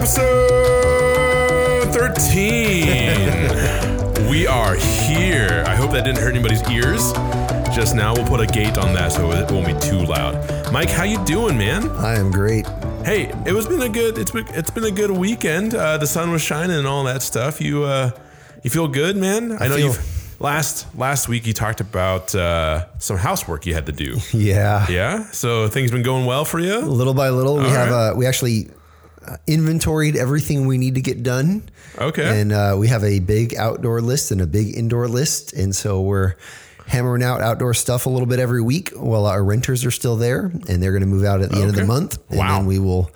Episode 13. we are here. I hope that didn't hurt anybody's ears. Just now, we'll put a gate on that so it won't be too loud. Mike, how you doing, man? I am great. Hey, it was been a good. It's been it's been a good weekend. Uh, the sun was shining and all that stuff. You uh, you feel good, man? I, know feel- you've last last week you talked about uh, some housework you had to do. Yeah. Yeah. So things been going well for you. Little by little, we All have right. uh, we actually inventoried everything we need to get done. Okay. And uh, we have a big outdoor list and a big indoor list, and so we're hammering out outdoor stuff a little bit every week while our renters are still there, and they're going to move out at the end of the month, and Wow. then we will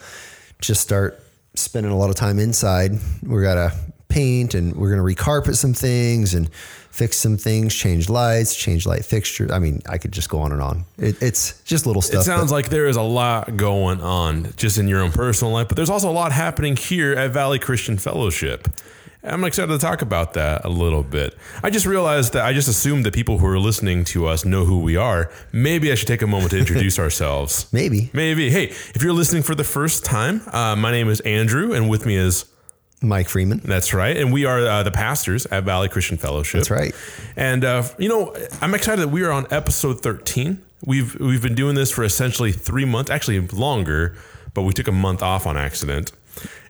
just start spending a lot of time inside. We're got to paint, and we're going to recarpet some things and fix some things, change lights, change light fixtures. I mean, I could just go on and on. It, it's just little stuff. It sounds like there is a lot going on just in your own personal life, but there's also a lot happening here at Valley Christian Fellowship. I'm excited to talk about that a little bit. I just realized that I just assumed that people who are listening to us know who we are. Maybe I should take a moment to introduce ourselves. maybe Maybe. Hey, if you're listening for the first time, uh, my name is Andrew, and with me is Mike Freeman. that's right. And we are uh, the pastors at Valley Christian Fellowship. That's right. And uh, you know, I'm excited that we are on episode 13. We've we've been doing this for essentially three months, actually longer, but we took a month off on accident.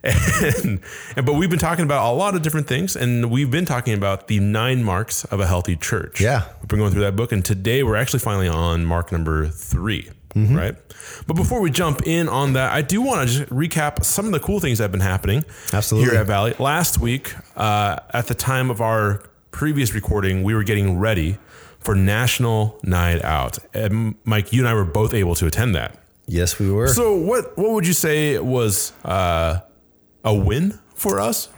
And, and but we've been talking about a lot of different things, and we've been talking about the nine marks of a healthy church. Yeah. we've been going through that book, and today we're actually finally on mark number 3 Right. But before we jump in on that, I do want to just recap some of the cool things that have been happening Absolutely. here at Valley. Last week, uh, at the time of our previous recording, we were getting ready for National Night Out. And Mike, you and I were both able to attend that. Yes, we were. So, what what would you say was uh, a win for us?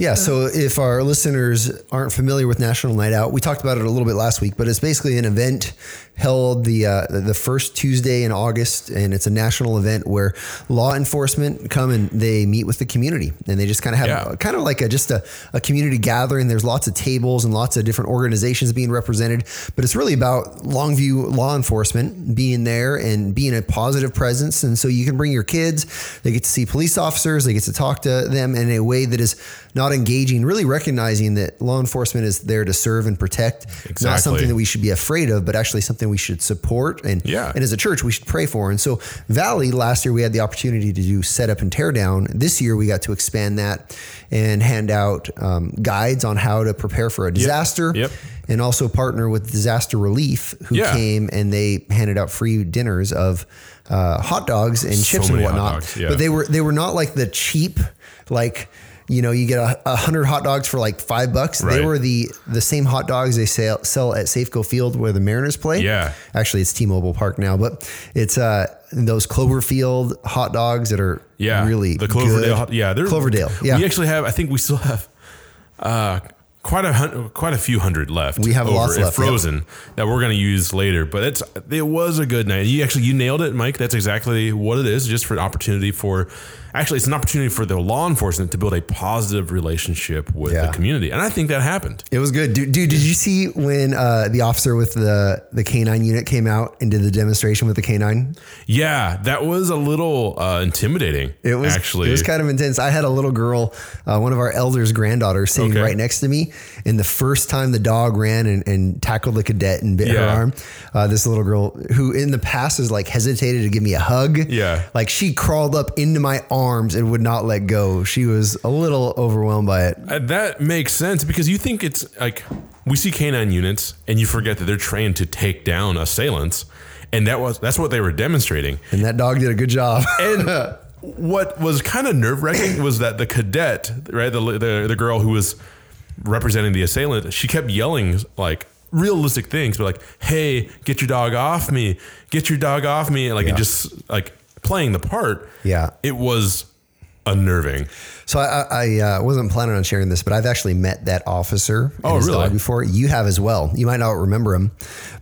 Yeah. So if our listeners aren't familiar with National Night Out, we talked about it a little bit last week, but it's basically an event held the uh, the first Tuesday in August, and it's a national event where law enforcement come and they meet with the community, and they just kind of have Yeah. kind of like a just a, a community gathering. There's lots of tables and lots of different organizations being represented, but it's really about Longview law enforcement being there and being a positive presence. And so you can bring your kids; they get to see police officers, they get to talk to them in a way that is not engaging, really recognizing that law enforcement is there to serve and protect, not something that we should be afraid of, but actually something we should support and Yeah. and as a church we should pray for. And so Valley last year we had the opportunity to do set up and tear down. This year we got to expand that and hand out um, guides on how to prepare for a disaster. Yep. And also partner with Disaster Relief, who Yeah. came and they handed out free dinners of uh, hot dogs and So chips and whatnot. dogs, yeah. But they were they were not like the cheap like you know you get a, a hundred hot dogs for like five bucks. They were the the same hot dogs they sell sell at Safeco Field where the Mariners play. Yeah. actually it's T-Mobile Park now, but it's uh those Cloverfield hot dogs that are Yeah, really the Cloverdale. hot- Yeah, they're Cloverdale. Yeah, we actually have. I think we still have uh, quite a hun- quite a few hundred left. We have over lots left, yep. frozen that we're going to use later. But it's it was a good night. You actually you nailed it, Mike. That's exactly what it is. Just for an opportunity for. Actually, it's an opportunity for the law enforcement to build a positive relationship with Yeah. the community, and I think that happened. It was good, dude. dude did you see when uh, the officer with the the canine unit came out and did the demonstration with the canine? Yeah, that was a little uh, intimidating. It was actually it was kind of intense. I had a little girl, uh, one of our elders' granddaughters, sitting Okay. right next to me. And the first time the dog ran and, and tackled the cadet and bit her arm, uh, this little girl who in the past has like hesitated to give me a hug. Yeah. like she crawled up into my arms and would not let go. She was a little overwhelmed by it. Uh, that makes sense because you think it's like we see canine units and you forget that they're trained to take down assailants, and that was that's what they were demonstrating. And that dog did a good job. And what was kind of nerve wracking was that the cadet, right, the, the the girl who was representing the assailant, she kept yelling like realistic things, but like, "Hey, get your dog off me! Get your dog off me!" And like, Yeah. and just like playing the part. Yeah. it was unnerving. So I, I uh, wasn't planning on sharing this, but I've actually met that officer Oh, his really? before. You have as well. You might not remember him,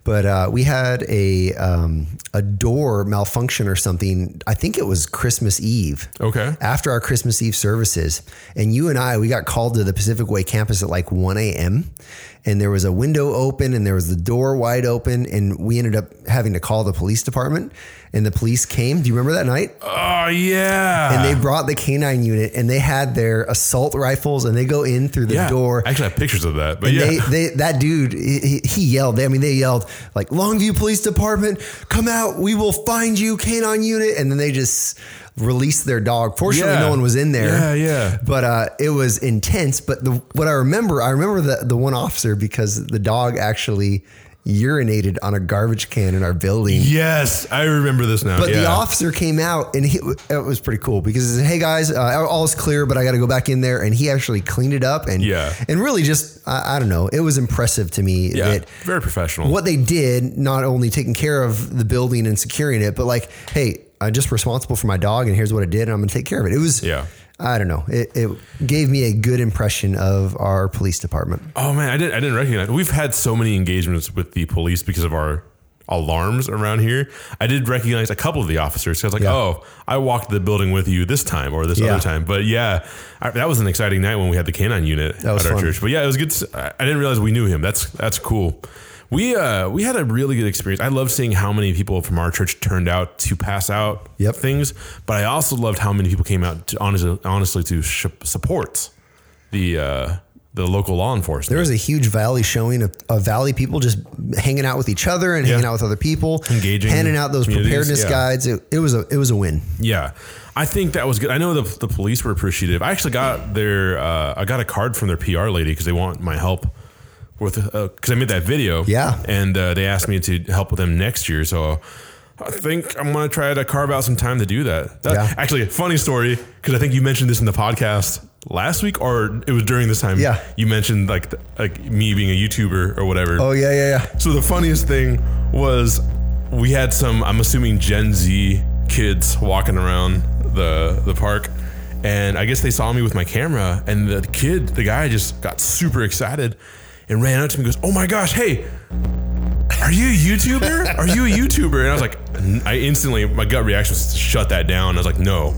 but uh, we had a um, a door malfunction or something. I think it was Christmas Eve. Okay. After our Christmas Eve services, and you and I, we got called to the Pacific Way campus at like 1 a.m. And there was a window open and there was the door wide open. And we ended up having to call the police department. And the police came. Do you remember that night? Oh yeah. And they brought the canine unit and they had their assault rifles and they go in through the yeah. door. I actually have pictures of that. But And yeah. they, they, that dude, he, he yelled. I mean, they yelled like Longview Police Department, come out. We will find you, canine unit. And then they just released their dog. Fortunately, Yeah. no one was in there. Yeah, yeah. But uh, it was intense. But the what I remember, I remember the the one officer because the dog actually urinated on a garbage can in our building. yes, I remember this now. But yeah. the officer came out and he, it was pretty cool because he said, "Hey guys, uh, all is clear, but I got to go back in there." And he actually cleaned it up and Yeah. and really just I, I don't know, it was impressive to me yeah, that very professional. what they did, not only taking care of the building and securing it, but like, hey, I'm just responsible for my dog, and here's what it did, and I'm going to take care of it. It was, Yeah. I don't know, it, it gave me a good impression of our police department. Oh man, I didn't I didn't recognize. We've had so many engagements with the police because of our alarms around here. I did recognize a couple of the officers. I was like, Yeah. oh, I walked the building with you this time or this Yeah. other time. But yeah, I, that was an exciting night when we had the canine unit at our fun. church. But yeah, it was good. to- I I didn't realize we knew him. That's that's cool. We uh we had a really good experience. I love seeing how many people from our church turned out to pass out Yep. things, but I also loved how many people came out to honestly, honestly to sh- support the uh the local law enforcement. There was a huge valley showing of, of valley people just hanging out with each other and hanging out with other people, Engaging handing out those preparedness yeah. guides. It, it was a it was a win. Yeah, I think that was good. I know the, the police were appreciative. I actually got their uh, I got a card from their PR lady because they want my help with because I made that video. Yeah. and uh, they asked me to help with them next year. So I think I'm gonna try to carve out some time to do that. that Yeah. Actually, a funny story because I think you mentioned this in the podcast last week or it was during this time. Yeah. you mentioned like the, like me being a YouTuber or whatever. Oh yeah, yeah, yeah. So the funniest thing was we had some I'm assuming Gen Z kids walking around the the park and I guess they saw me with my camera and the kid the guy just got super excited and ran up to me and goes, "Oh my gosh, hey, are you a YouTuber? Are you a YouTuber?" And I was like I instantly my gut reaction was to shut that down. I was like, "No,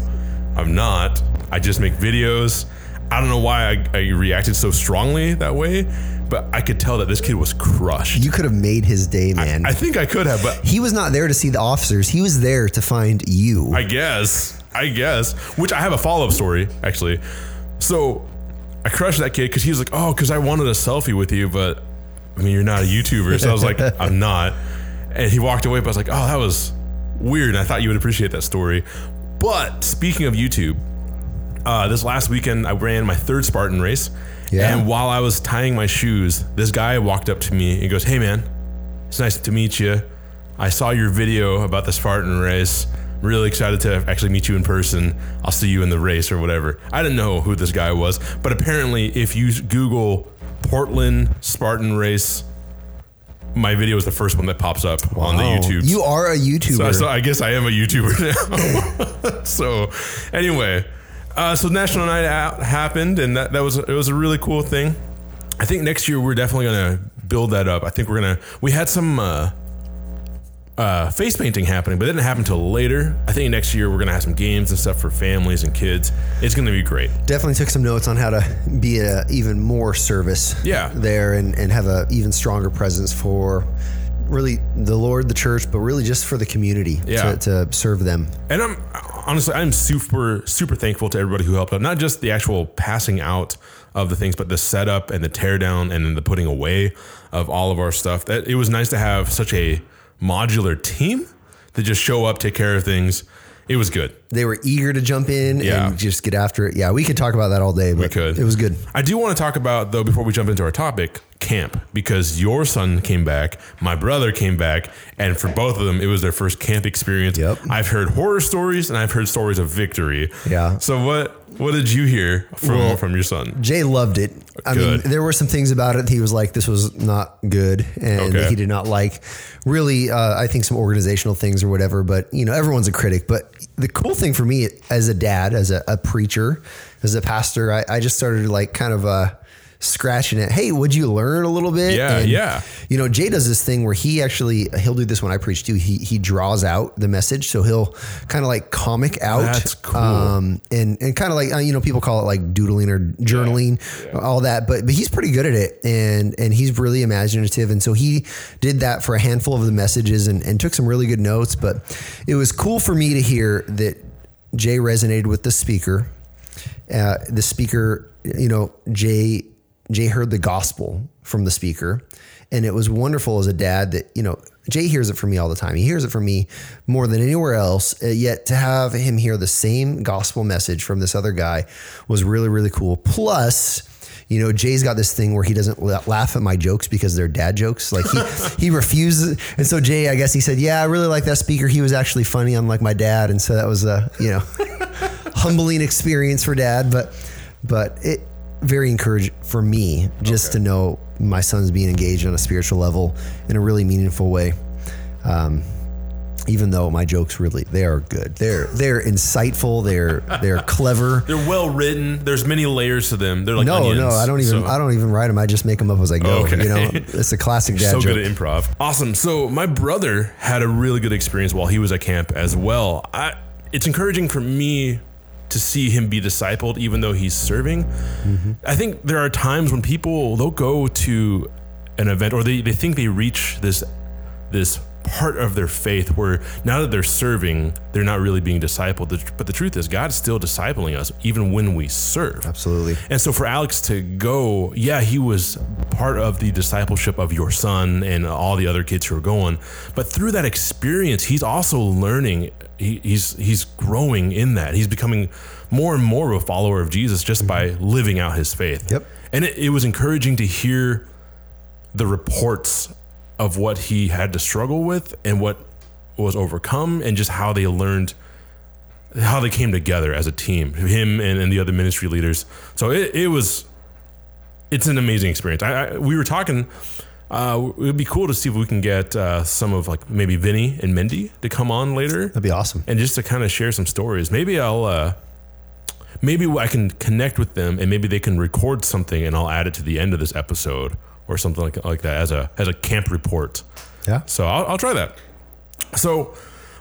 I'm not. I just make videos." I don't know why I, I reacted so strongly that way, but I could tell that this kid was crushed. You could have made his day, man. I think I could have, but he was not there to see the officers. He was there to find you. I guess, I guess. Which I have a follow up story actually. So I crushed that kid because he was like, "Oh, because I wanted a selfie with you, but I mean, you're not a YouTuber." So I was like, "I'm not," and he walked away. But I was like, "Oh, that was weird." And I thought you would appreciate that story. But speaking of YouTube, uh, this last weekend I ran my third Spartan race. Yeah. And while I was tying my shoes, this guy walked up to me and goes, Hey man, it's nice to meet you. I saw your video about the Spartan race. Really excited to actually meet you in person. I'll see you in the race or whatever. I didn't know who this guy was, but apparently, if you Google Portland Spartan race, my video is the first one that pops up on the YouTube. You are a YouTuber. So, so I guess I am a YouTuber now. so anyway, uh, so National Night Out happened, and that, that was it was a really cool thing. I think next year we're definitely gonna build that up. I think we're gonna we had some uh, uh, face painting happening, but it didn't happen until later. I think next year we're gonna have some games and stuff for families and kids. It's gonna be great. Definitely took some notes on how to be a even more service Yeah. there and, and have a even stronger presence for really the Lord, the church, but really just for the community Yeah. to, to serve them. And I'm honestly, I'm super, super thankful to everybody who helped out. Not just the actual passing out of the things, but the setup and the teardown and then the putting away of all of our stuff. That it was nice to have such a modular team that just show up, take care of things. It was good. They were eager to jump in Yeah. and just get after it. Yeah, we could talk about that all day, but We could. it was good. I do want to talk about though before we jump into our topic, camp, because your son came back, my brother came back, and for both of them, it was their first camp experience. Yep. I've heard horror stories and I've heard stories of victory. Yeah. So what what did you hear from Well, from your son? Jay loved it. I Good. mean, there were some things about it. He was like, this was not good. And Okay. he did not like really, uh, I think some organizational things or whatever, but you know, everyone's a critic. But the cool thing for me as a dad, as a, a preacher, as a pastor, I, I just started like kind of, uh, scratching it. Hey, would you learn a little bit? Yeah, And, yeah. You know, Jay does this thing where he actually he'll do this when I preach too. He he draws out the message, so he'll kind of like comic out. That's cool. Um, and and kind of like uh, you know people call it like doodling or journaling, all that. But but he's pretty good at it, and and he's really imaginative, and so he did that for a handful of the messages and and took some really good notes. But it was cool for me to hear that Jay resonated with the speaker. Uh, the speaker, you know, Jay Jay heard the gospel from the speaker, and it was wonderful as a dad that you know Jay hears it from me all the time. He hears it from me more than anywhere else. uh, Yet to have him hear the same gospel message from this other guy was really really cool. Plus. You know, Jay's got this thing where he doesn't laugh at my jokes because they're dad jokes. Like he he refuses. And so Jay, I guess he said, "Yeah, I really like that speaker. He was actually funny, unlike my dad." And so that was a you know humbling experience for dad, but but it very encouraging for me just to know my son's being engaged on a spiritual level in a really meaningful way. Um, even though my jokes really they are good, they're they're insightful, they're they're clever. They're well written. There's many layers to them. They're like No, onions. no, I don't even So- I don't even write them. I just make them up as I go. Okay. You know, it's a classic dad so joke. good at improv. Awesome. So my brother had a really good experience while he was at camp as well. I, it's encouraging for me to see him be discipled, even though he's serving. Mm-hmm. I think there are times when people they'll go to an event or they, they think they reach this this part of their faith where now that they're serving, they're not really being discipled. But the truth is, God's still discipling us even when we serve. Absolutely. And so for Alex to go, yeah, he was part of the discipleship of your son and all the other kids who are going. But through that experience, he's also learning. He, he's he's growing in that. He's becoming more and more of a follower of Jesus just by mm-hmm. living out his faith. Yep. And it, it was encouraging to hear the reports of what he had to struggle with and what was overcome and just how they learned how they came together as a team him and, and the other ministry leaders so it, it was it's an amazing experience I, I we were talking uh, it would be cool to see if we can get uh, some of like maybe Vinny and Mindy to come on later That'd be awesome. and just to kind of share some stories. Maybe I'll, uh, maybe I can connect with them, and maybe they can record something, and I'll add it to the end of this episode or something like like that as a as a camp report. Yeah. So I'll, I'll try that. So,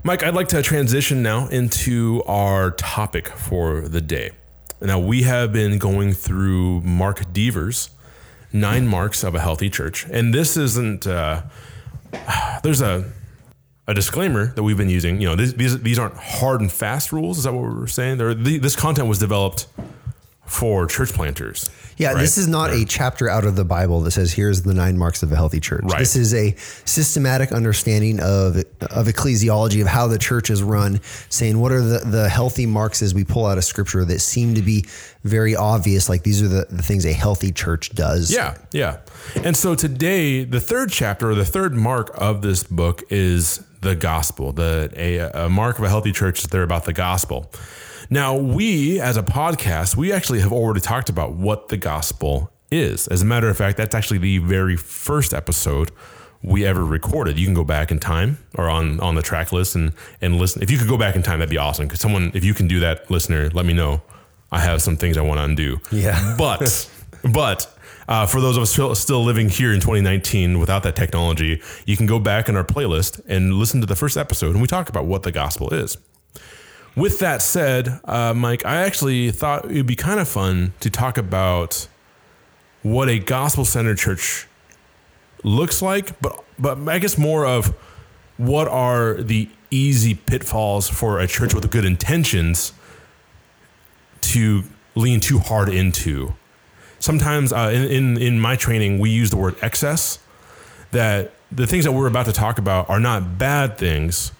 Mike, I'd like to transition now into our topic for the day. Now we have been going through Mark Dever's nine marks of a healthy church, and this isn't. Uh, there's a a disclaimer that we've been using. You know, these these, these aren't hard and fast rules. Is that what we're saying? The, this content was developed for church planters. Yeah, right? this is not a chapter out of the Bible that says here's the nine marks of a healthy church. Right. This is a systematic understanding of of ecclesiology of how the church is run, saying what are the, the healthy marks as we pull out of scripture that seem to be very obvious, like these are the, the things a healthy church does. Yeah, yeah. And so today, the third chapter or the third mark of this book is the gospel. The a, a mark of a healthy church is there about the gospel. Now, we as a podcast, we actually have already talked about what the gospel is. As a matter of fact, that's actually the very first episode we ever recorded. You can go back in time or on on the track list and and listen. If you could go back in time, that'd be awesome. Because someone, if you can do that, listener, let me know. I have some things I want to undo. Yeah. But but uh, for those of us still, still living here in 2019 without that technology, you can go back in our playlist and listen to the first episode, and we talk about what the gospel is. With that said, uh, Mike, I actually thought it would be kind of fun to talk about what a gospel centered church looks like, but but I guess more of what are the easy pitfalls for a church with good intentions to lean too hard into. Sometimes uh, in, in in my training, we use the word excess. That the things that we're about to talk about are not bad things,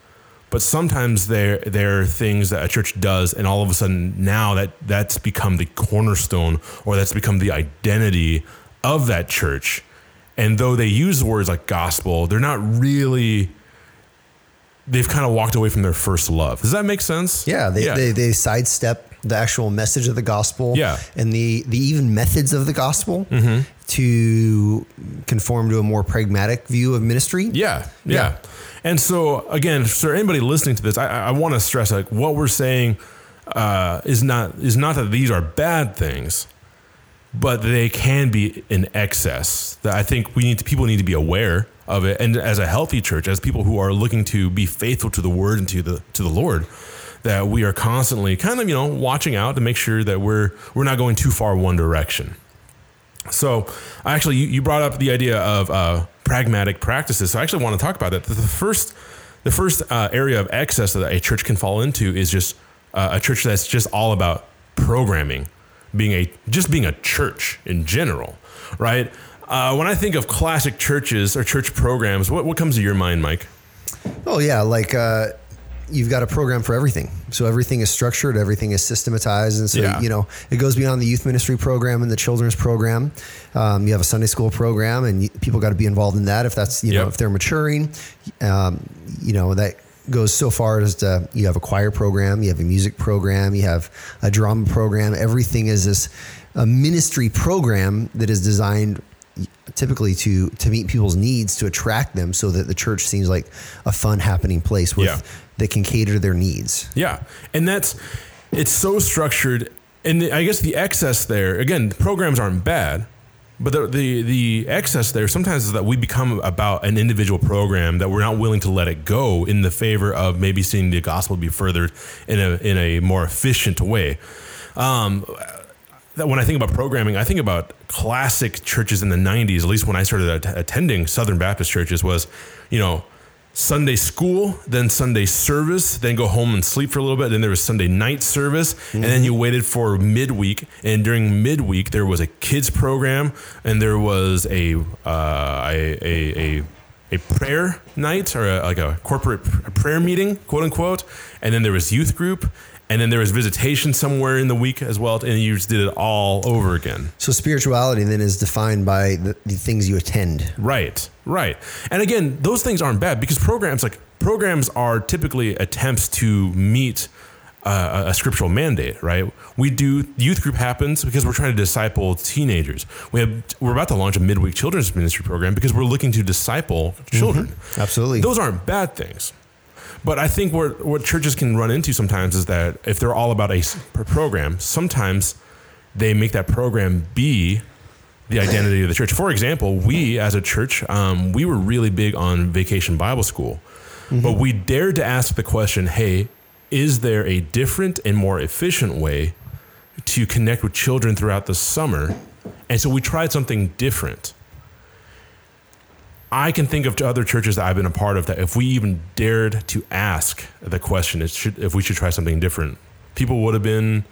but sometimes they're they're things that a church does, and all of a sudden now that that's become the cornerstone or that's become the identity of that church. And though they use words like gospel, they're not really. They've kind of walked away from their first love. Does that make sense? Yeah, they, They, they sidestep the actual message of the gospel Yeah. Mm-hmm. and the, the even methods of the gospel to conform to a more pragmatic view of ministry. Yeah, yeah. And so again, for anybody listening to this, I, I want to stress like what we're saying uh, is not is not that these are bad things. but they can be in excess. That I think we need to, people need to be aware of it, and as a healthy church, as people who are looking to be faithful to the Word and to the to the Lord, that we are constantly kind of you know watching out to make sure that we're we're not going too far one direction. So, actually, you, you brought up the idea of uh, pragmatic practices. So, I actually want to talk about that. The first, the first uh, area of excess that a church can fall into is just uh, a church that's just all about programming, being a just being a church in general, right? Uh, when I think of classic churches or church programs, what, what comes to your mind, Mike? Oh yeah, like uh, you've got a program for everything. So everything is structured, everything is systematized, and so Yeah. you know it goes beyond the youth ministry program and the children's program. Um, you have a Sunday school program, and you, people got to be involved in that if that's you know if they're maturing. Um, you know that goes so far as to you have a choir program, you have a music program, you have a drama program. Everything is this a ministry program that is designed typically to to meet people's needs to attract them so that the church seems like a fun happening place with Yeah. That can cater to their needs Yeah, and that's it's so structured, and the, I guess the excess there again, programs aren't bad, but the, the the excess there sometimes is that we become about an individual program that we're not willing to let it go in the favor of maybe seeing the gospel be furthered in a in a more efficient way. Um, that when I think about programming, I think about classic churches in the '90s. At least when I started at- attending Southern Baptist churches, was you know Sunday school, then Sunday service, then go home and sleep for a little bit. Then there was Sunday night service, and then you waited for midweek. And during midweek, there was a kids program, and there was a uh, a, a, a a prayer night or a, like a corporate prayer meeting, quote unquote. And then there was youth group, and then there was visitation somewhere in the week as well. And you just did it all over again. so spirituality then is defined by the, the things you attend Right, right. And again, those things aren't bad because programs like programs are typically attempts to meet uh, a scriptural mandate, right? We do youth group happens because we're trying to disciple teenagers. We have we're about to launch a midweek children's ministry program because we're looking to disciple children. Absolutely. Those aren't bad things. But I think what what churches can run into sometimes is that if they're all about a program, sometimes they make that program be the identity of the church. For example, we as a church, um, we were really big on vacation Bible school, but we dared to ask the question, "Hey, is there a different and more efficient way to connect with children throughout the summer?" And so we tried something different. I can think of to other churches that I've been a part of that if we even dared to ask the question, it should, if we should try something different, people would have been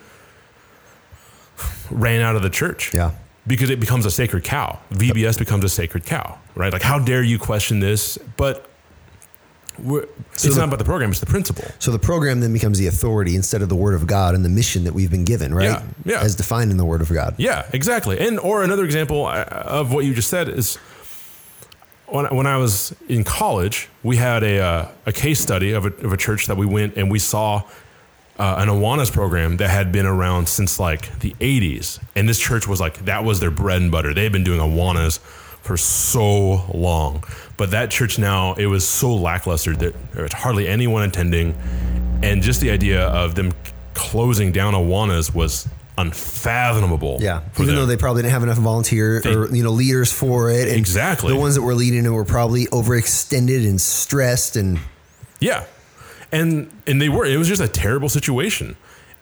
ran out of the church yeah because it becomes a sacred cow. VBS becomes a sacred cow, right? Like, how dare you question this? But we're, it's the- not about the program; it's the principle. so the program then becomes the authority instead of the word of god and the mission that we've been given right Yeah, yeah. as defined in the word of god Yeah, exactly. And or another example uh, of what you just said is when, when I was in college, we had a, uh, a case study of a, of a church that we went and we saw uh, an Awanas program that had been around since like the 80s. And this church was like, that was their bread and butter. They had been doing Awanas for so long. But that church now, it was so lackluster that there was hardly anyone attending. And just the idea of them closing down Awanas was unfathomable. Yeah, even them. though they probably didn't have enough volunteer or you know leaders for it. And Exactly. the ones that were leading it were probably overextended and stressed. And Yeah. And and they were it was just a terrible situation.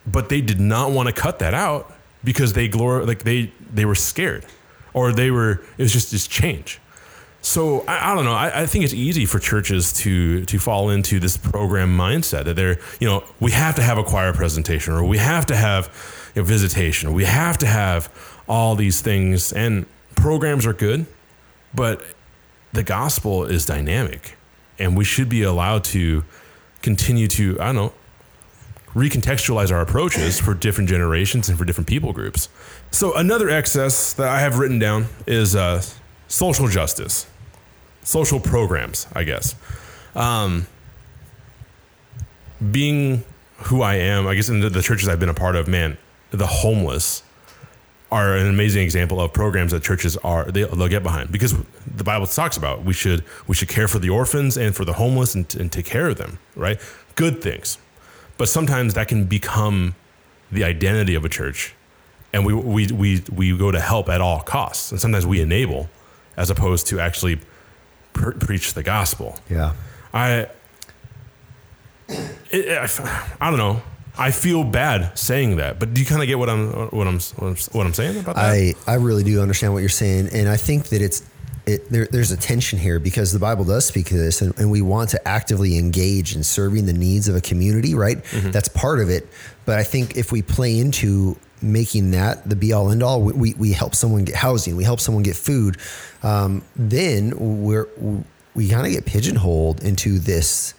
But they did not want to cut that out because they glor like they they were scared. Or they were it was just this change. So I, I don't know. I, I think it's easy for churches to to fall into this program mindset that they're, you know, we have to have a choir presentation or we have to have know, visitation. We have to have all these things. And programs are good, but the gospel is dynamic and we should be allowed to continue to i don't know recontextualize our approaches for different generations and for different people groups. So another excess that i have written down is uh, social justice. Social programs i guess. Um, being who i am i guess in the, the churches i've been a part of man the homeless are an amazing example of programs that churches are they, they'll get behind because the Bible talks about we should we should care for the orphans and for the homeless and, and take care of them right good things but sometimes that can become the identity of a church and we we we we go to help at all costs, and sometimes we enable, as opposed to actually pre- preach the gospel. Yeah. I, it, I, I don't know. I feel bad saying that, but do you kind of get what I'm what I'm what I'm, saying about that? I, I really do understand what you're saying, and I think that it's it, there, there's a tension here because the Bible does speak to this, and, and, we want to actively engage in serving the needs of a community, right? Mm-hmm. That's part of it. But I think if we play into making that the be all end all, we, we help someone get housing, we help someone get food, um, then we're we kind of get pigeonholed into this,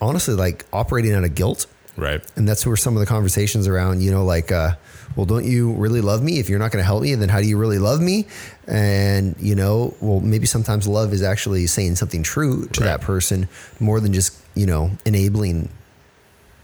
honestly, like operating out of guilt Right. And that's where some of the conversations around, you know, like, uh, well, don't you really love me? If you're not going to help me, And then how do you really love me? And, you know, well, maybe sometimes love is actually saying something true to right. that person more than just, you know, enabling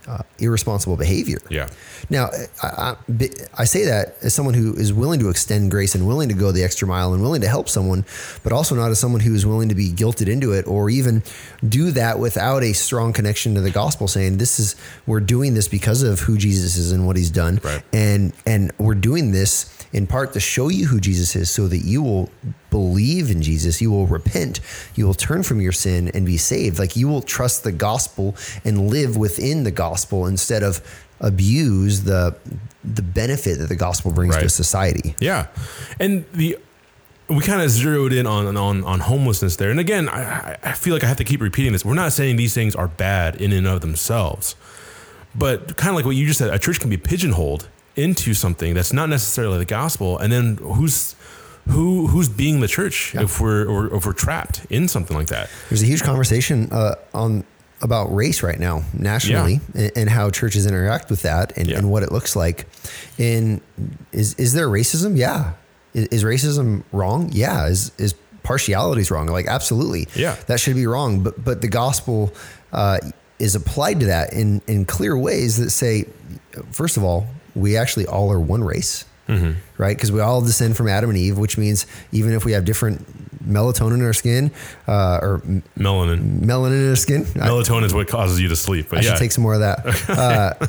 uh, irresponsible behavior. Yeah. Now, I, I, I, say that as someone who is willing to extend grace and willing to go the extra mile and willing to help someone, but also not as someone who is willing to be guilted into it or even do that without a strong connection to the gospel, saying this is we're doing this because of who Jesus is and what He's done, right. and and we're doing this in part to show you who Jesus is, so that you will believe in Jesus, you will repent, you will turn from your sin and be saved. Like you will trust the gospel and live within the gospel instead of abuse the the benefit that the gospel brings right. to society. Yeah, and the we kind of zeroed in on on on homelessness there. And again, I, I feel like I have to keep repeating this. We're not saying these things are bad in and of themselves, but kind of like what you just said, a church can be pigeonholed into something that's not necessarily the gospel, and then who's who who's being the church yeah. if we're or if we're trapped in something like that. There's a huge conversation uh, on about race right now nationally yeah. and, and, how churches interact with that and, yeah. and, what it looks like. And is is there racism? Yeah. Is, is racism wrong? Yeah. Is is partiality is wrong? Like absolutely. Yeah. That should be wrong. But but the gospel uh, is applied to that in in clear ways that say, first of all, we actually all are one race mm-hmm. right? Because we all descend from Adam and Eve, which means even if we have different melatonin in our skin uh, or melanin, melanin in our skin, melatonin I, is what causes you to sleep. But I yeah. should take some more of that. uh,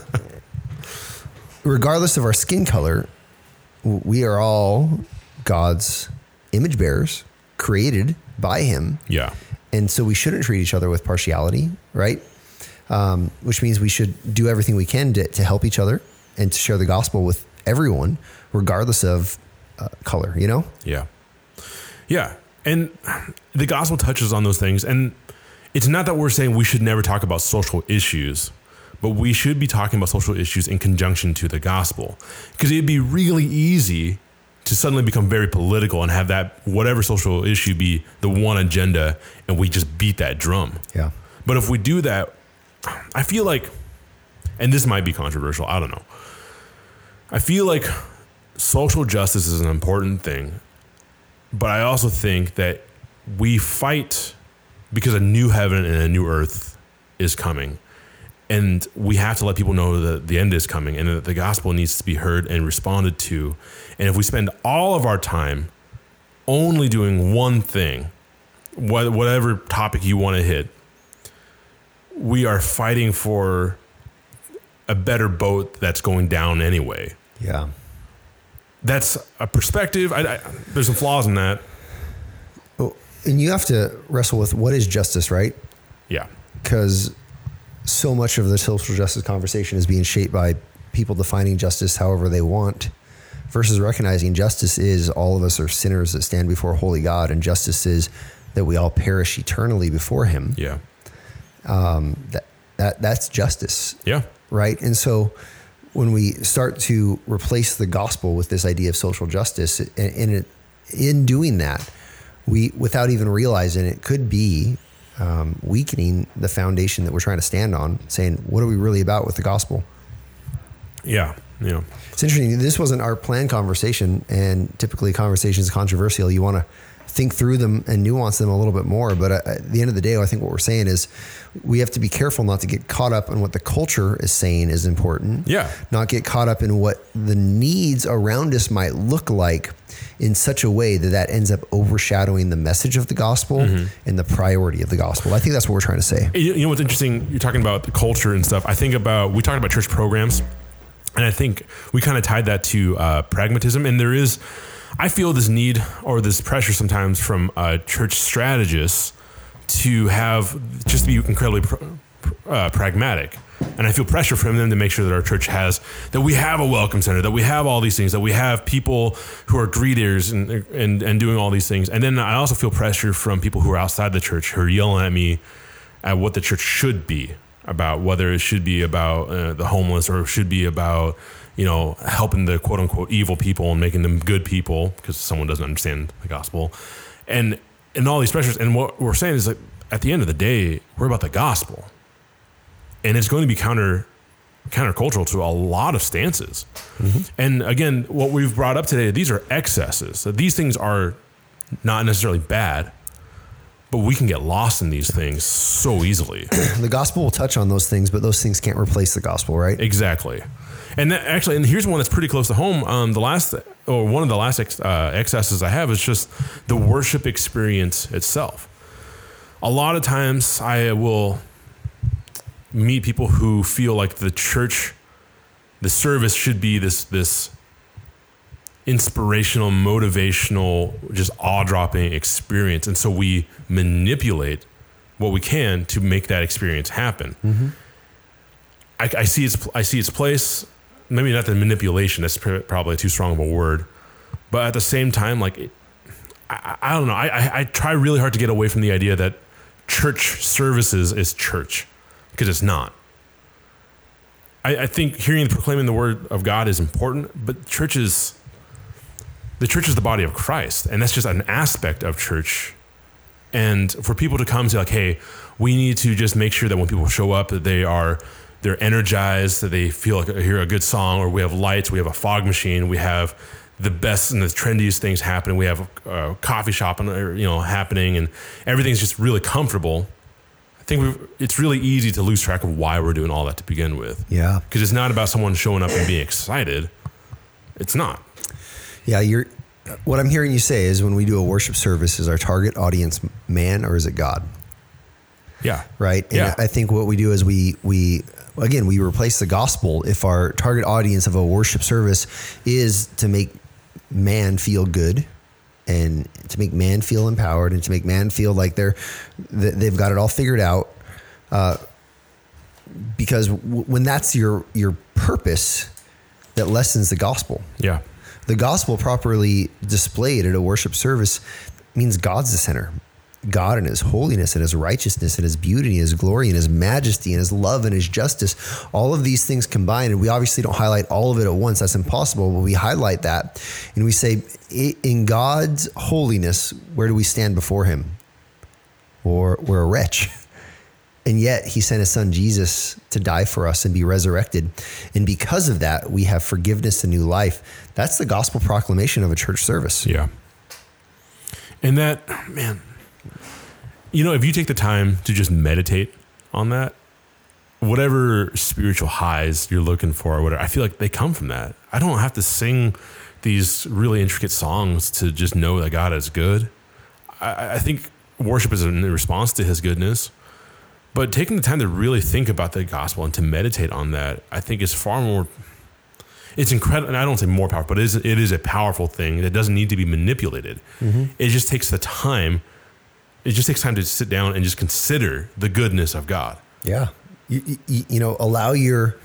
regardless of our skin color, we are all God's image bearers, created by Him. Yeah. And so we shouldn't treat each other with partiality, right? Um, which means we should do everything we can to, to help each other and to share the gospel with everyone regardless of uh, color, you know? Yeah. Yeah. And the gospel touches on those things. And it's not that we're saying we should never talk about social issues, but we should be talking about social issues in conjunction to the gospel. Because it'd be really easy to suddenly become very political and have that whatever social issue be the one agenda and we just beat that drum. Yeah. But if we do that, I feel like, and this might be controversial, I don't know. I feel like social justice is an important thing, but I also think that we fight because a new heaven and a new earth is coming. And we have to let people know that the end is coming and that the gospel needs to be heard and responded to. And if we spend all of our time only doing one thing, whatever topic you want to hit, we are fighting for a better boat that's going down anyway. Yeah that's a perspective. I, I, there's some flaws in that. Well, and you have to wrestle with what is justice, right? Yeah. Because so much of the social justice conversation is being shaped by people defining justice however they want versus recognizing justice is all of us are sinners that stand before a holy God, and justice is that we all perish eternally before Him. Yeah. Um, that, that that's justice. Yeah. Right. And so when we start to replace the gospel with this idea of social justice, and, it, in doing that, we, without even realizing it, could be um, weakening the foundation that we're trying to stand on. Saying, what are we really about with the gospel? Yeah, yeah. It's interesting. This wasn't our planned conversation, and typically conversations controversial. You want to think through them and nuance them a little bit more. But at the end of the day, I think what we're saying is we have to be careful not to get caught up in what the culture is saying is important. Yeah. Not get caught up in what the needs around us might look like in such a way that that ends up overshadowing the message of the gospel mm-hmm. and the priority of the gospel. I think that's what we're trying to say. You know what's interesting? You're talking about the culture and stuff. I think about we talked about church programs And I think we kind of tied that to uh, pragmatism. And there is, I feel this need or this pressure sometimes from uh, church strategists to have just to be incredibly pr- uh, pragmatic. And I feel pressure from them to make sure that our church has that we have a welcome center, that we have all these things, that we have people who are greeters and and and doing all these things. And then I also feel pressure from people who are outside the church who are yelling at me at what the church should be about, whether it should be about uh, the homeless or it should be about you know helping the quote unquote evil people and making them good people because someone doesn't understand the gospel, and and all these pressures. And what we're saying is that at the end of the day, we're about the gospel and it's going to be counter countercultural to a lot of stances. Mm-hmm. And again, what we've brought up today, these are excesses. So these things are not necessarily bad, but we can get lost in these things so easily. the gospel will touch on those things, but those things can't replace the gospel, right? Exactly. And that, actually, and here's one that's pretty close to home. Um, the last, or one of the last ex, uh, excesses I have is just the worship experience itself. A lot of times, I will meet people who feel like the church, the service should be this this inspirational, motivational, just awe dropping experience, and so we manipulate what we can to make that experience happen. Mm-hmm. I, I, see its I see its place. Maybe not the manipulation. That's probably too strong of a word, but at the same time, like it, I, I, don't know. I, I try really hard to get away from the idea that church services is church because it's not. I, I, think hearing and proclaiming the word of God is important, but church is the church is the body of Christ, and that's just an aspect of church. And for people to come and say like, "Hey, we need to just make sure that when people show up, that they are they're energized, that they feel like hear a good song, or we have lights, we have a fog machine, we have the best and the trendiest things happening. We have a coffee shop, and you know, happening, and everything's just really comfortable." I think it's really easy to lose track of why we're doing all that to begin with. Yeah. Because it's not about someone showing up and being excited. It's not. Yeah, you're. What I'm hearing you say is when we do a worship service, is our target audience man or is it God? Yeah. Right. And yeah. I think what we do is we we again we replace the gospel if our target audience of a worship service is to make man feel good and to make man feel empowered and to make man feel like they're they've got it all figured out. Uh, because w- when that's your your purpose, that lessens the gospel. Yeah, the gospel properly displayed at a worship service means God's the center. God and his holiness and his righteousness and his beauty and his glory and his majesty and his love and his justice, all of these things combined. And we obviously don't highlight all of it at once. That's impossible. But we highlight that and we say, in God's holiness, where do we stand before him? Or we're a wretch. And yet he sent his son Jesus to die for us and be resurrected. And because of that, we have forgiveness and new life. That's the gospel proclamation of a church service. Yeah. And that, man, you know, if you take the time to just meditate on that, whatever spiritual highs you're looking for, or whatever, I feel like they come from that. I don't have to sing these really intricate songs to just know that God is good. I, I think worship is in response to His goodness, but taking the time to really think about the gospel and to meditate on that, I think is far more. It's incredible, and I don't say more powerful, but it is, it is a powerful thing that doesn't need to be manipulated. Mm-hmm. It just takes the time it just takes time to sit down and just consider the goodness of God. Yeah. You, you, you know, allow your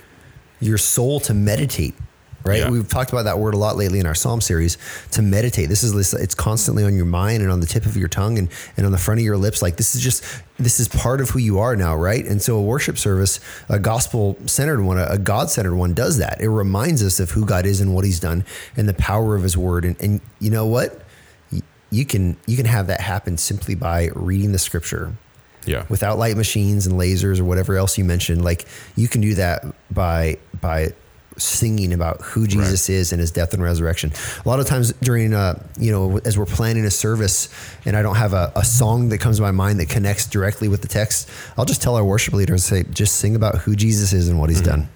your soul to meditate right? Yeah. We've talked about that word a lot lately in our Psalm series to meditate. This is it's constantly on your mind and on the tip of your tongue and, and on the front of your lips. Like this is just this is part of who you are now, right? And so a worship service, a gospel centered one, a God centered one does that. It reminds us of who God is and what he's done and the power of his word. And, and you know what? You can you can have that happen simply by reading the scripture. Yeah. Without light machines and lasers or whatever else you mentioned, like you can do that by by singing about who Jesus right. is and his death and resurrection. A lot of times during, uh, you know, as we're planning a service and I don't have a, a, song that comes to my mind that connects directly with the text, I'll just tell our worship leaders, say, just sing about who Jesus is and what he's mm-hmm. done.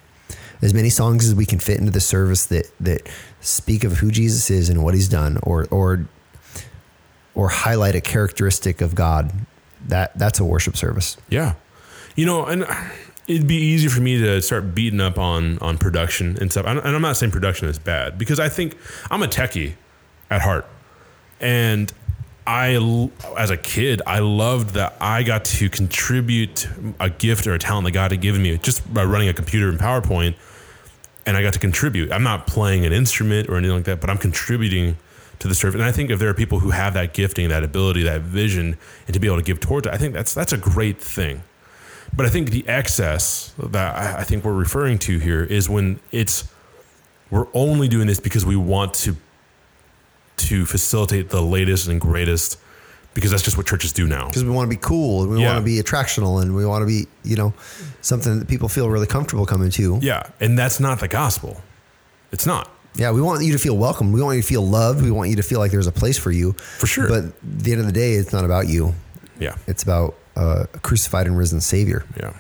As many songs as we can fit into the service that, that speak of who Jesus is and what he's done or, or or highlight a characteristic of God, that that's a worship service. Yeah. You know, and it'd be easy for me to start beating up on on production and stuff. And I'm not saying production is bad because I think I'm a techie at heart, and I, as a kid, I loved that I got to contribute a gift or a talent that God had given me just by running a computer and PowerPoint, and I got to contribute. I'm not playing an instrument or anything like that, but I'm contributing to the service. And I think if there are people who have that gifting, that ability, that vision, and to be able to give towards it, I think that's that's a great thing. But I think the excess that I, I think we're referring to here is when it's we're only doing this because we want to to facilitate the latest and greatest because that's just what churches do now. Because we want to be cool and we Yeah. want to be attractional and we want to be, you know, something that people feel really comfortable coming to. Yeah, and that's not the gospel. It's not. Yeah, we want you to feel welcome. We want you to feel loved. We want you to feel like there's a place for you. For sure. But at the end of the day, it's not about you. Yeah. It's about uh, a crucified and risen Savior. Yeah.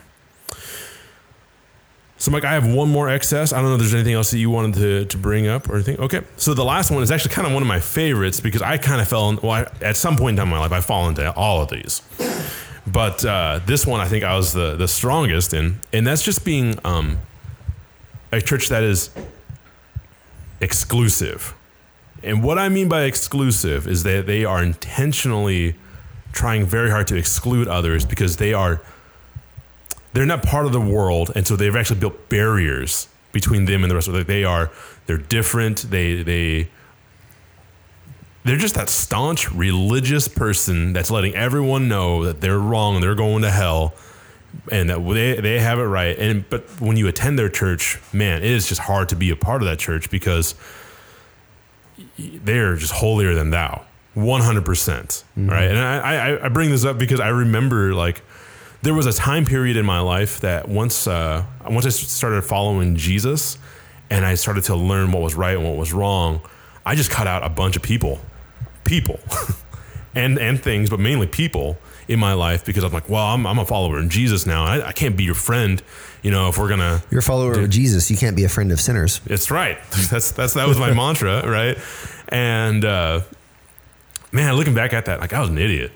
So, Mike, I have one more excess. I don't know if there's anything else that you wanted to, to bring up or anything. Okay. So, the last one is actually kind of one of my favorites because I kind of fell in, well, I, at some point in time my life, I fall into all of these. But uh, this one, I think I was the, the strongest in, and that's just being um, a church that is exclusive. And what I mean by exclusive is that they are intentionally trying very hard to exclude others because they are they're not part of the world, and so they've actually built barriers between them and the rest of it. They are they're different. They they they're just that staunch religious person that's letting everyone know that they're wrong and they're going to hell and that they, they have it right. And but when you attend their church, man, it is just hard to be a part of that church because they're just holier than thou. 100%. percent Right. And I, I, I bring this up because I remember like there was a time period in my life that once, uh, once I started following Jesus and I started to learn what was right and what was wrong, I just cut out a bunch of people, people and, and things, but mainly people in my life because I'm like, well, I'm, I'm a follower in Jesus now. I, I can't be your friend, you know, if we're to, You're a follower of Jesus. You can't be a friend of sinners. it's right. That's that's that was my mantra, right? And uh, man, looking back at that, like I was an idiot.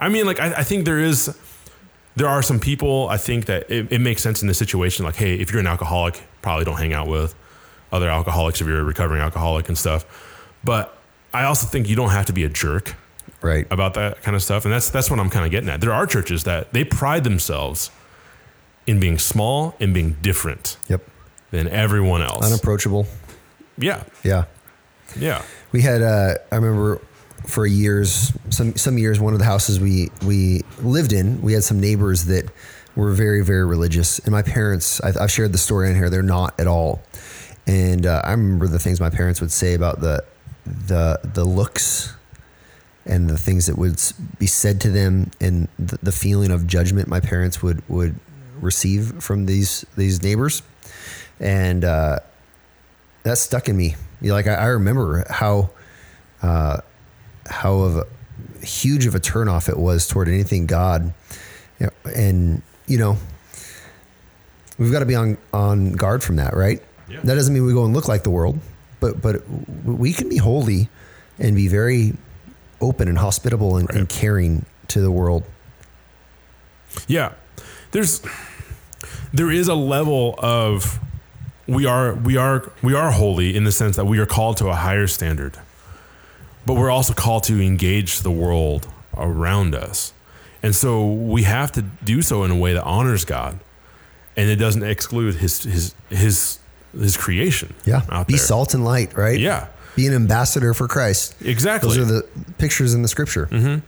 I mean, like I, I think there is, there are some people I think that it, it makes sense in this situation. Like, hey, if you're an alcoholic, probably don't hang out with other alcoholics if you're a recovering alcoholic and stuff. But I also think you don't have to be a jerk Right. about that kind of stuff, and that's that's what I'm kind of getting at. There are churches that they pride themselves in being small and being different Yep. than everyone else. Unapproachable. yeah, Yeah. yeah. We had uh, I remember for years some some years one of the houses we we lived in we had some neighbors that were very very religious and my parents I've, I've shared the story in here they're not at all and uh, I remember the things my parents would say about the the the looks and the things that would be said to them and the, the feeling of judgment my parents would would receive from these these neighbors and uh, that stuck in me. You know, like I, I remember how uh, how of a huge of a turnoff it was toward anything God, You know, and you know we've got to be on on guard from that, right? Yeah. That doesn't mean we go and look like the world, but but we can be holy and be very open and hospitable and, and caring to the world. Yeah. There's there is a level of we are we are we are holy in the sense that we are called to a higher standard. But we're also called to engage the world around us. And so we have to do so in a way that honors God and it doesn't exclude his his his his creation. Yeah, be there. salt and light, right? Yeah. Be an ambassador for Christ. Exactly. Those are the pictures in the scripture. and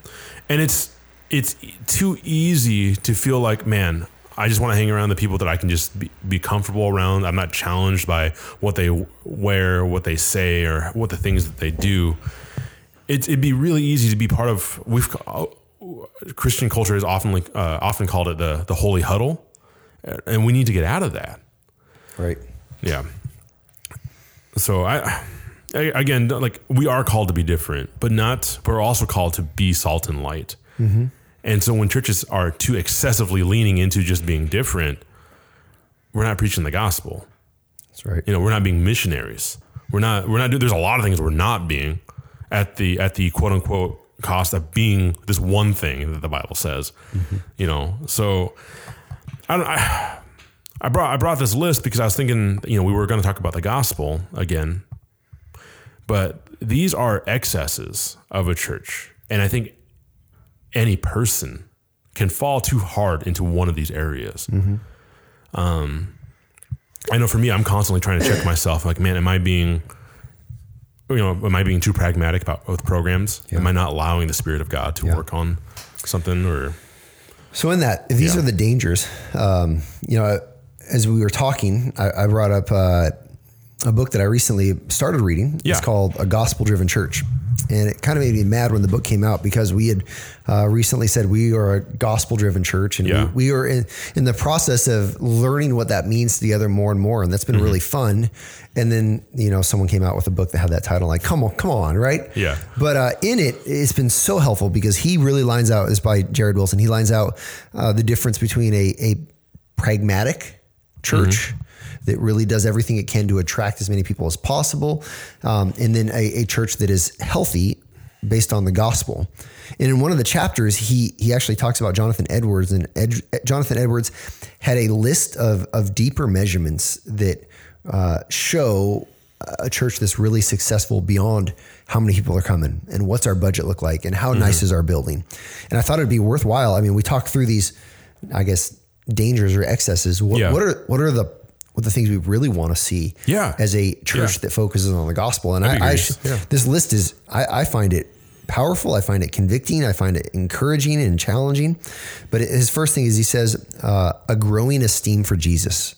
it's it's too easy to feel like man i just want to hang around the people that i can just be, be comfortable around i'm not challenged by what they wear what they say or what the things that they do it, it'd be really easy to be part of we've ca- christian culture is often like, uh, often called it the, the holy huddle and we need to get out of that Right. yeah. So I again like we are called to be different, but not. But we're also called to be salt and light. Mm-hmm. And so when churches are too excessively leaning into just being different, we're not preaching the gospel. That's right. You know, we're not being missionaries. We're not. We're not. There's a lot of things we're not being at the at the quote unquote cost of being this one thing that the Bible says. Mm-hmm. You know, so I don't. I, I brought I brought this list because I was thinking, you know, we were going to talk about the gospel again, but these are excesses of a church, and I think any person can fall too hard into one of these areas. Um, I know for me, I'm constantly trying to check myself. Like, man, am I being, you know, am I being too pragmatic about both programs? Am I not allowing the Spirit of God to work on something or? So in that, these Yeah. are the dangers. Um, you know, as we were talking, I, I brought up uh, a book that I recently started reading. Yeah. It's called A Gospel Driven Church. And it kind of made me mad when the book came out because we had uh, recently said we are a gospel driven church and Yeah. we, we are in, in the process of learning what that means together more and more. And that's Mm-hmm. been really fun. And then, you know, someone came out with a book that had that title like, come on, come on, right? Yeah. But uh, in it, it's been so helpful because he really lines out, this is by Jared Wilson, he lines out uh, the difference between a, a pragmatic church that really does everything it can to attract as many people as possible, um, and then a, a church that is healthy based on the gospel. And in one of the chapters, he he actually talks about Jonathan Edwards, and Ed, Jonathan Edwards had a list of of deeper measurements that uh, show a church that's really successful beyond how many people are coming and what's our budget look like and how nice is our building. And I thought it'd be worthwhile. I mean, we talk through these, I guess, dangers or excesses. What, Yeah. what are what are the what are the things we really want to see Yeah. as a church Yeah. that focuses on the gospel? And That'd I, I. Yeah. this list is I, I find it powerful. I find it convicting. I find it encouraging and challenging. But his first thing is he says uh, a growing esteem for Jesus.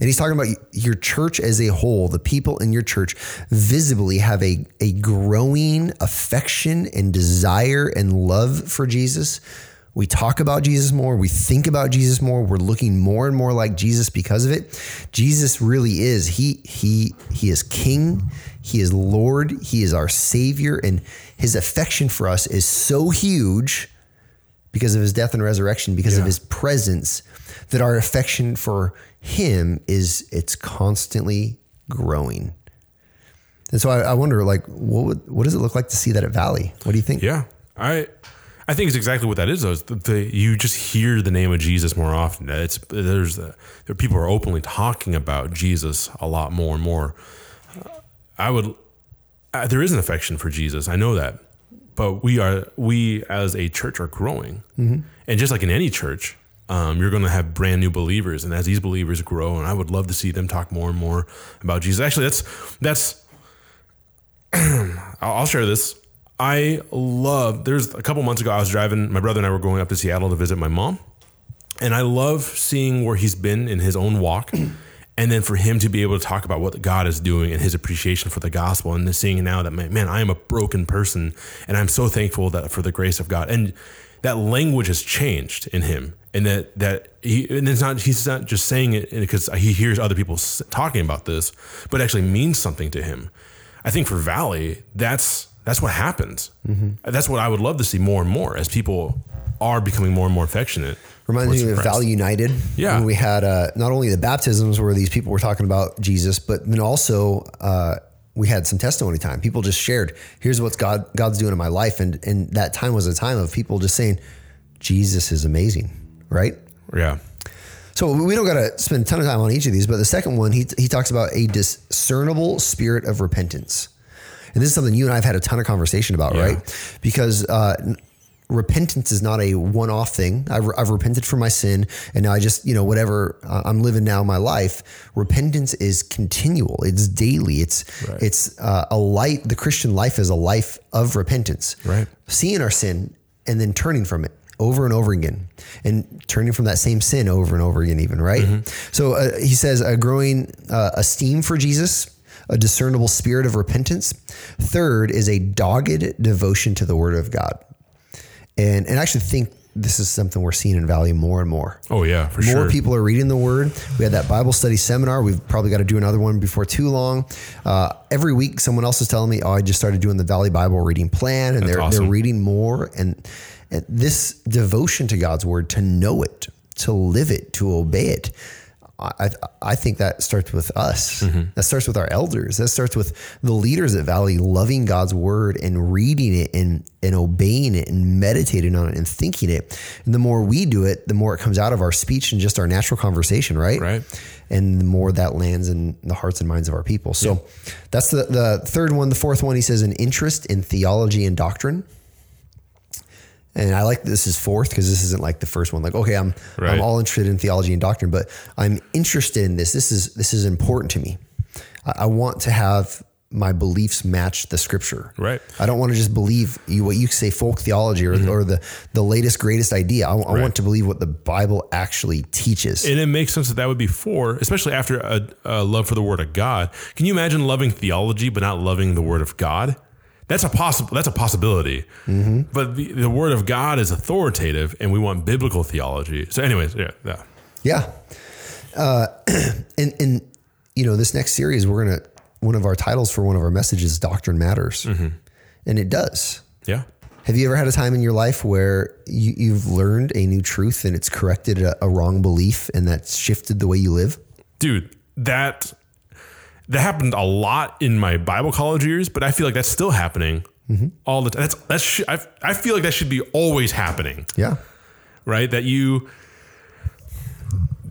And he's talking about your church as a whole, the people in your church visibly have a, a growing affection and desire and love for Jesus. We talk about Jesus more. We think about Jesus more. We're looking more and more like Jesus because of it. Jesus really is. He he he is King. He is Lord. He is our Savior, and His affection for us is so huge because of His death and resurrection, because of His presence, that our affection for Him is it's constantly growing. And so I, I wonder, like, what would, what does it look like to see that at Valley? What do you think? Yeah, I I think it's exactly what that is. Though the, the, you just hear the name of Jesus more often. It's there's the, there people are openly talking about Jesus a lot more and more. I would uh, there is an affection for Jesus. I know that, but we are we as a church are growing, and just like in any church. Um, you're going to have brand new believers, and as these believers grow, and I would love to see them talk more and more about Jesus. Actually, that's that's I'll share this. I love. There's a couple months ago, I was driving. My brother and I were going up to Seattle to visit my mom, and I love seeing where he's been in his own walk, and then for him to be able to talk about what God is doing and his appreciation for the gospel, and seeing now that man, I am a broken person, and I'm so thankful that for the grace of God, and that language has changed in him, and that that he and it's not he's not just saying it because he hears other people talking about this, but actually means something to him. I think for Valley, that's that's what happens. That's what I would love to see more and more as people are becoming more and more affectionate. Reminds me of Valley United. Yeah. When we had uh, not only the baptisms where these people were talking about Jesus, but then also uh, we had some testimony time. People just shared, here's what God God's doing in my life. And and that time was a time of people just saying, Jesus is amazing, right? Yeah, So we don't got to spend a ton of time on each of these, but the second one, he, he talks about a discernible spirit of repentance. And this is something you and I have had a ton of conversation about, Yeah. right? Because uh, repentance is not a one off thing. I've, I've repented for my sin and now I just, you know, whatever uh, I'm living now in my life. Repentance is continual, it's daily, it's, Right. it's uh, a light. The Christian life is a life of repentance Right. seeing our sin and then turning from it over and over again and turning from that same sin over and over again even right so uh, he says a growing uh, esteem for jesus a discernible spirit of repentance third is a dogged devotion to the word of god and and I actually think this is something we're seeing in Valley more and more. Oh yeah, for More sure. people are reading the word. We had that Bible study seminar. We've probably got to do another one before too long. Uh, every week, someone else is telling me, "Oh, I just started doing the Valley Bible reading plan," and they're awesome. they're reading more. And, and this devotion to God's word, to know it, to live it, to obey it. I, I think that starts with us. Mm-hmm. That starts with our elders. That starts with the leaders at Valley loving God's word and reading it and, and obeying it and meditating on it and thinking it. And the more we do it, the more it comes out of our speech and just our natural conversation, right? Right. And the more that lands in the hearts and minds of our people. So that's the, the third one. The fourth one, he says, an interest in theology and doctrine. And I like this is fourth because this isn't like the first one. Like, okay, I'm Right. I'm all interested in theology and doctrine, but I'm interested in this. This is this is important to me. I, I want to have my beliefs match the scripture. Right. I don't want to just believe you what you say folk theology or, mm-hmm. or the the latest greatest idea. I, I want to believe what the Bible actually teaches. And it makes sense that that would be four, especially after a, a love for the Word of God. Can you imagine loving theology but not loving the Word of God? That's a possible. That's a possibility. But the, the Word of God is authoritative, and we want biblical theology. So, anyways, yeah, yeah, Yeah. Uh, and, and, you know, this next series, we're to, one of our titles for one of our messages, Doctrine Matters. And it does. yeah. Have you ever had a time in your life where you, you've learned a new truth and it's corrected a, a wrong belief and that's shifted the way you live? dude that that happened a lot in my bible college years but i feel like that's still happening mm-hmm. all the time that's that's sh- I, I feel like that should be always happening Yeah. right that you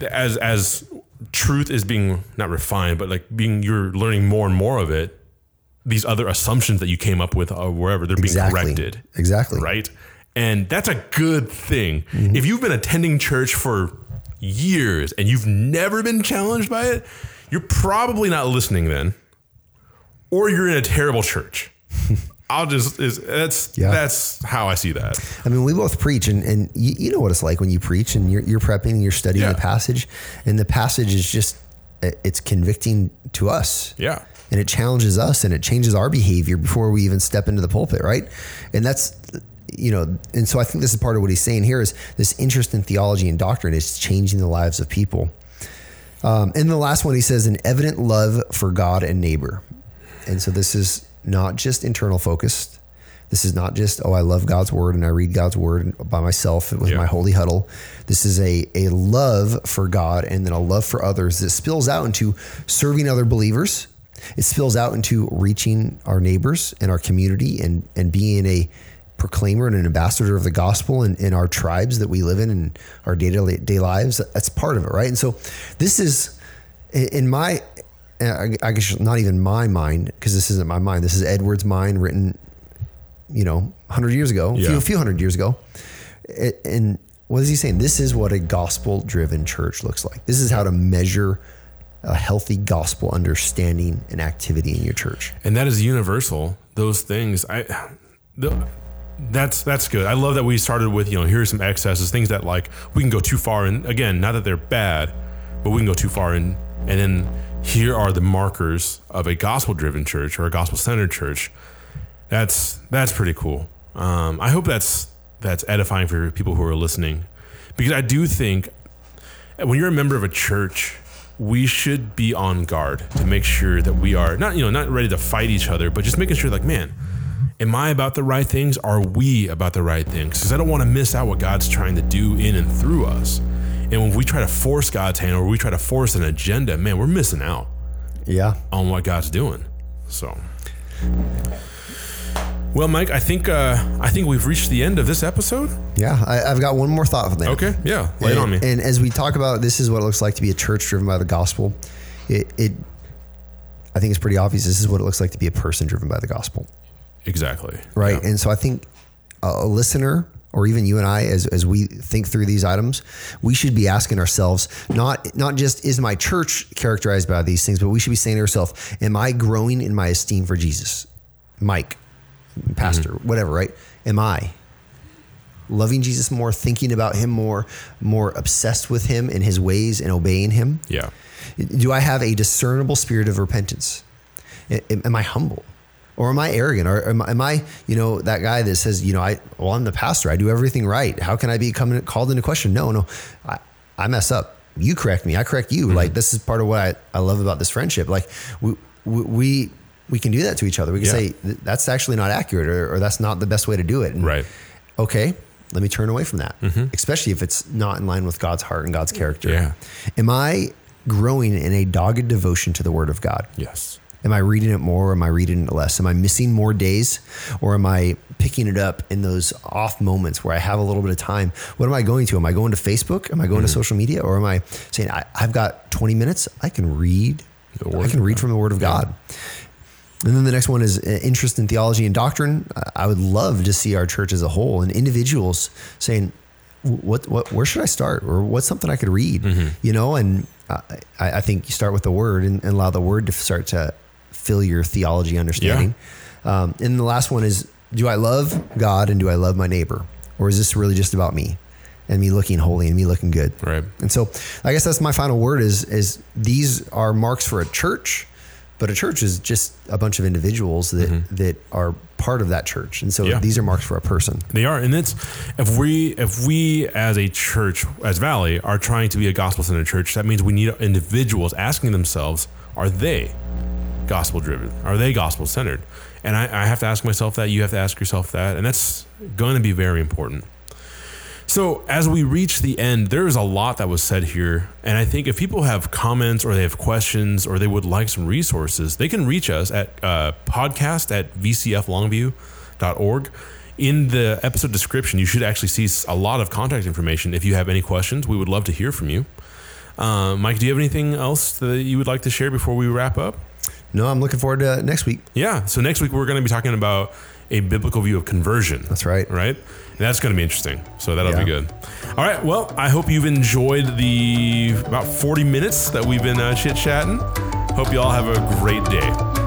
as as truth is being not refined but like being you're learning more and more of it these other assumptions that you came up with or wherever they're being Exactly. corrected Exactly. right? And that's a good thing. Mm-hmm. If you've been attending church for years and you've never been challenged by it, you're probably not listening then, or you're in a terrible church. I'll just is that's Yeah. that's how I see that. I mean, we both preach, and, and you, you know what it's like when you preach and you're, you're prepping and you're studying Yeah. the passage, and the passage is just, it's convicting to us. Yeah. and it challenges us and it changes our behavior before we even step into the pulpit, right? And that's you know, and so I think this is part of what he's saying here is this interest in theology and doctrine is changing the lives of people. Um, and the last one he says an evident love for God and neighbor, and so this is not just internal focused. This is not just oh I love God's word and I read God's word by myself with Yeah. my holy huddle. This is a a love for God and then a love for others that spills out into serving other believers. It spills out into reaching our neighbors and our community and and being a proclaimer and an ambassador of the gospel in, in our tribes that we live in and our day to day lives. That's part of it, right? And so this is in my I guess not even my mind because this isn't my mind. This is Edwards' mind written you know, 100 years ago, a, few, a few hundred years ago. And what is he saying? This is what a gospel driven church looks like. This is how to measure a healthy gospel understanding and activity in your church. and that is universal. Those things, I, the, that's that's good. I love that we started with you know here's some excesses, things that like we can go too far, and again, not that they're bad, but we can go too far, and and then here are the markers of a gospel-driven church or a gospel-centered church. That's that's pretty cool. Um, I hope that's that's edifying for people who are listening, because I do think when you're a member of a church, we should be on guard to make sure that we are not, you know, not ready to fight each other, but just making sure, like, man, am I about the right things? Are we about the right things? Because I don't want to miss out what God's trying to do in and through us. And when we try to force God's hand or we try to force an agenda, man, we're missing out Yeah. on what God's doing. So, well, Mike, I think uh, I think we've reached the end of this episode. Yeah. I, I've got one more thought for that. Okay, yeah, lay it on me. And as we talk about this is what it looks like to be a church driven by the gospel, it, it I think it's pretty obvious this is what it looks like to be a person driven by the gospel. Exactly. right? Yeah. And so I think a, listener or even you and I, as, as we think through these items, we should be asking ourselves, not, not just is my church characterized by these things, but we should be saying to ourselves, am I growing in my esteem for Jesus? Mike, pastor, mm-hmm. whatever, right? Am I loving Jesus more, thinking about him more, more obsessed with him and his ways and obeying him? Yeah. Do I have a discernible spirit of repentance? Am I humble? Or am I arrogant? Or am, am I, you know, that guy that says, you know, I, well, I'm the pastor. I do everything right. How can I be coming, called into question? No, no, I, I mess up. You correct me. I correct you. Mm-hmm. Like this is part of what I, I love about this friendship. Like we, we, we, can do that to each other. We can Yeah. say that's actually not accurate or, or that's not the best way to do it. And, Right. Okay. Let me turn away from that, mm-hmm. especially if it's not in line with God's heart and God's character. Yeah. Am I growing in a dogged devotion to the Word of God? Yes. Am I reading it more or am I reading it less? Am I missing more days or am I picking it up in those off moments where I have a little bit of time? What am I going to? Am I going to Facebook? Am I going to social media? Or am I saying, I, have got 20 minutes? I can read. I can read from the Word of God. And then the next one is uh, interest in theology and doctrine. I would love to see our church as a whole and individuals saying, what, what, where should I start? Or what's something I could read? Mm-hmm. You know, and I, I, think you start with the word and, and, allow the word to start to fill your theology understanding. Yeah. Um, and the last one is, do I love God and do I love my neighbor? Or is this really just about me? and me looking holy and me looking good. Right. And so I guess that's my final word is is these are marks for a church but a church is just a bunch of individuals that mm-hmm. that are part of that church, and so yeah. these are marks for a person. They are, and it's if we if we as a church as Valley are trying to be a gospel centered church, that means we need individuals asking themselves, are they gospel driven? Are they gospel centered? And I, I have to ask myself that. You have to ask yourself that, and that's going to be very important. So, as we reach the end, there is a lot that was said here. And I think if people have comments or they have questions or they would like some resources, they can reach us at uh, podcast at vcflongview.org. In the episode description, you should actually see a lot of contact information. If you have any questions, we would love to hear from you. Uh, Mike, do you have anything else that you would like to share before we wrap up? No, I'm looking forward to next week. Yeah. So, next week, we're going to be talking about a biblical view of conversion. That's right. Right? And that's going to be interesting. So that'll yeah. be good. All right. Well, I hope you've enjoyed the about 40 minutes that we've been uh, chit chatting. Hope you all have a great day.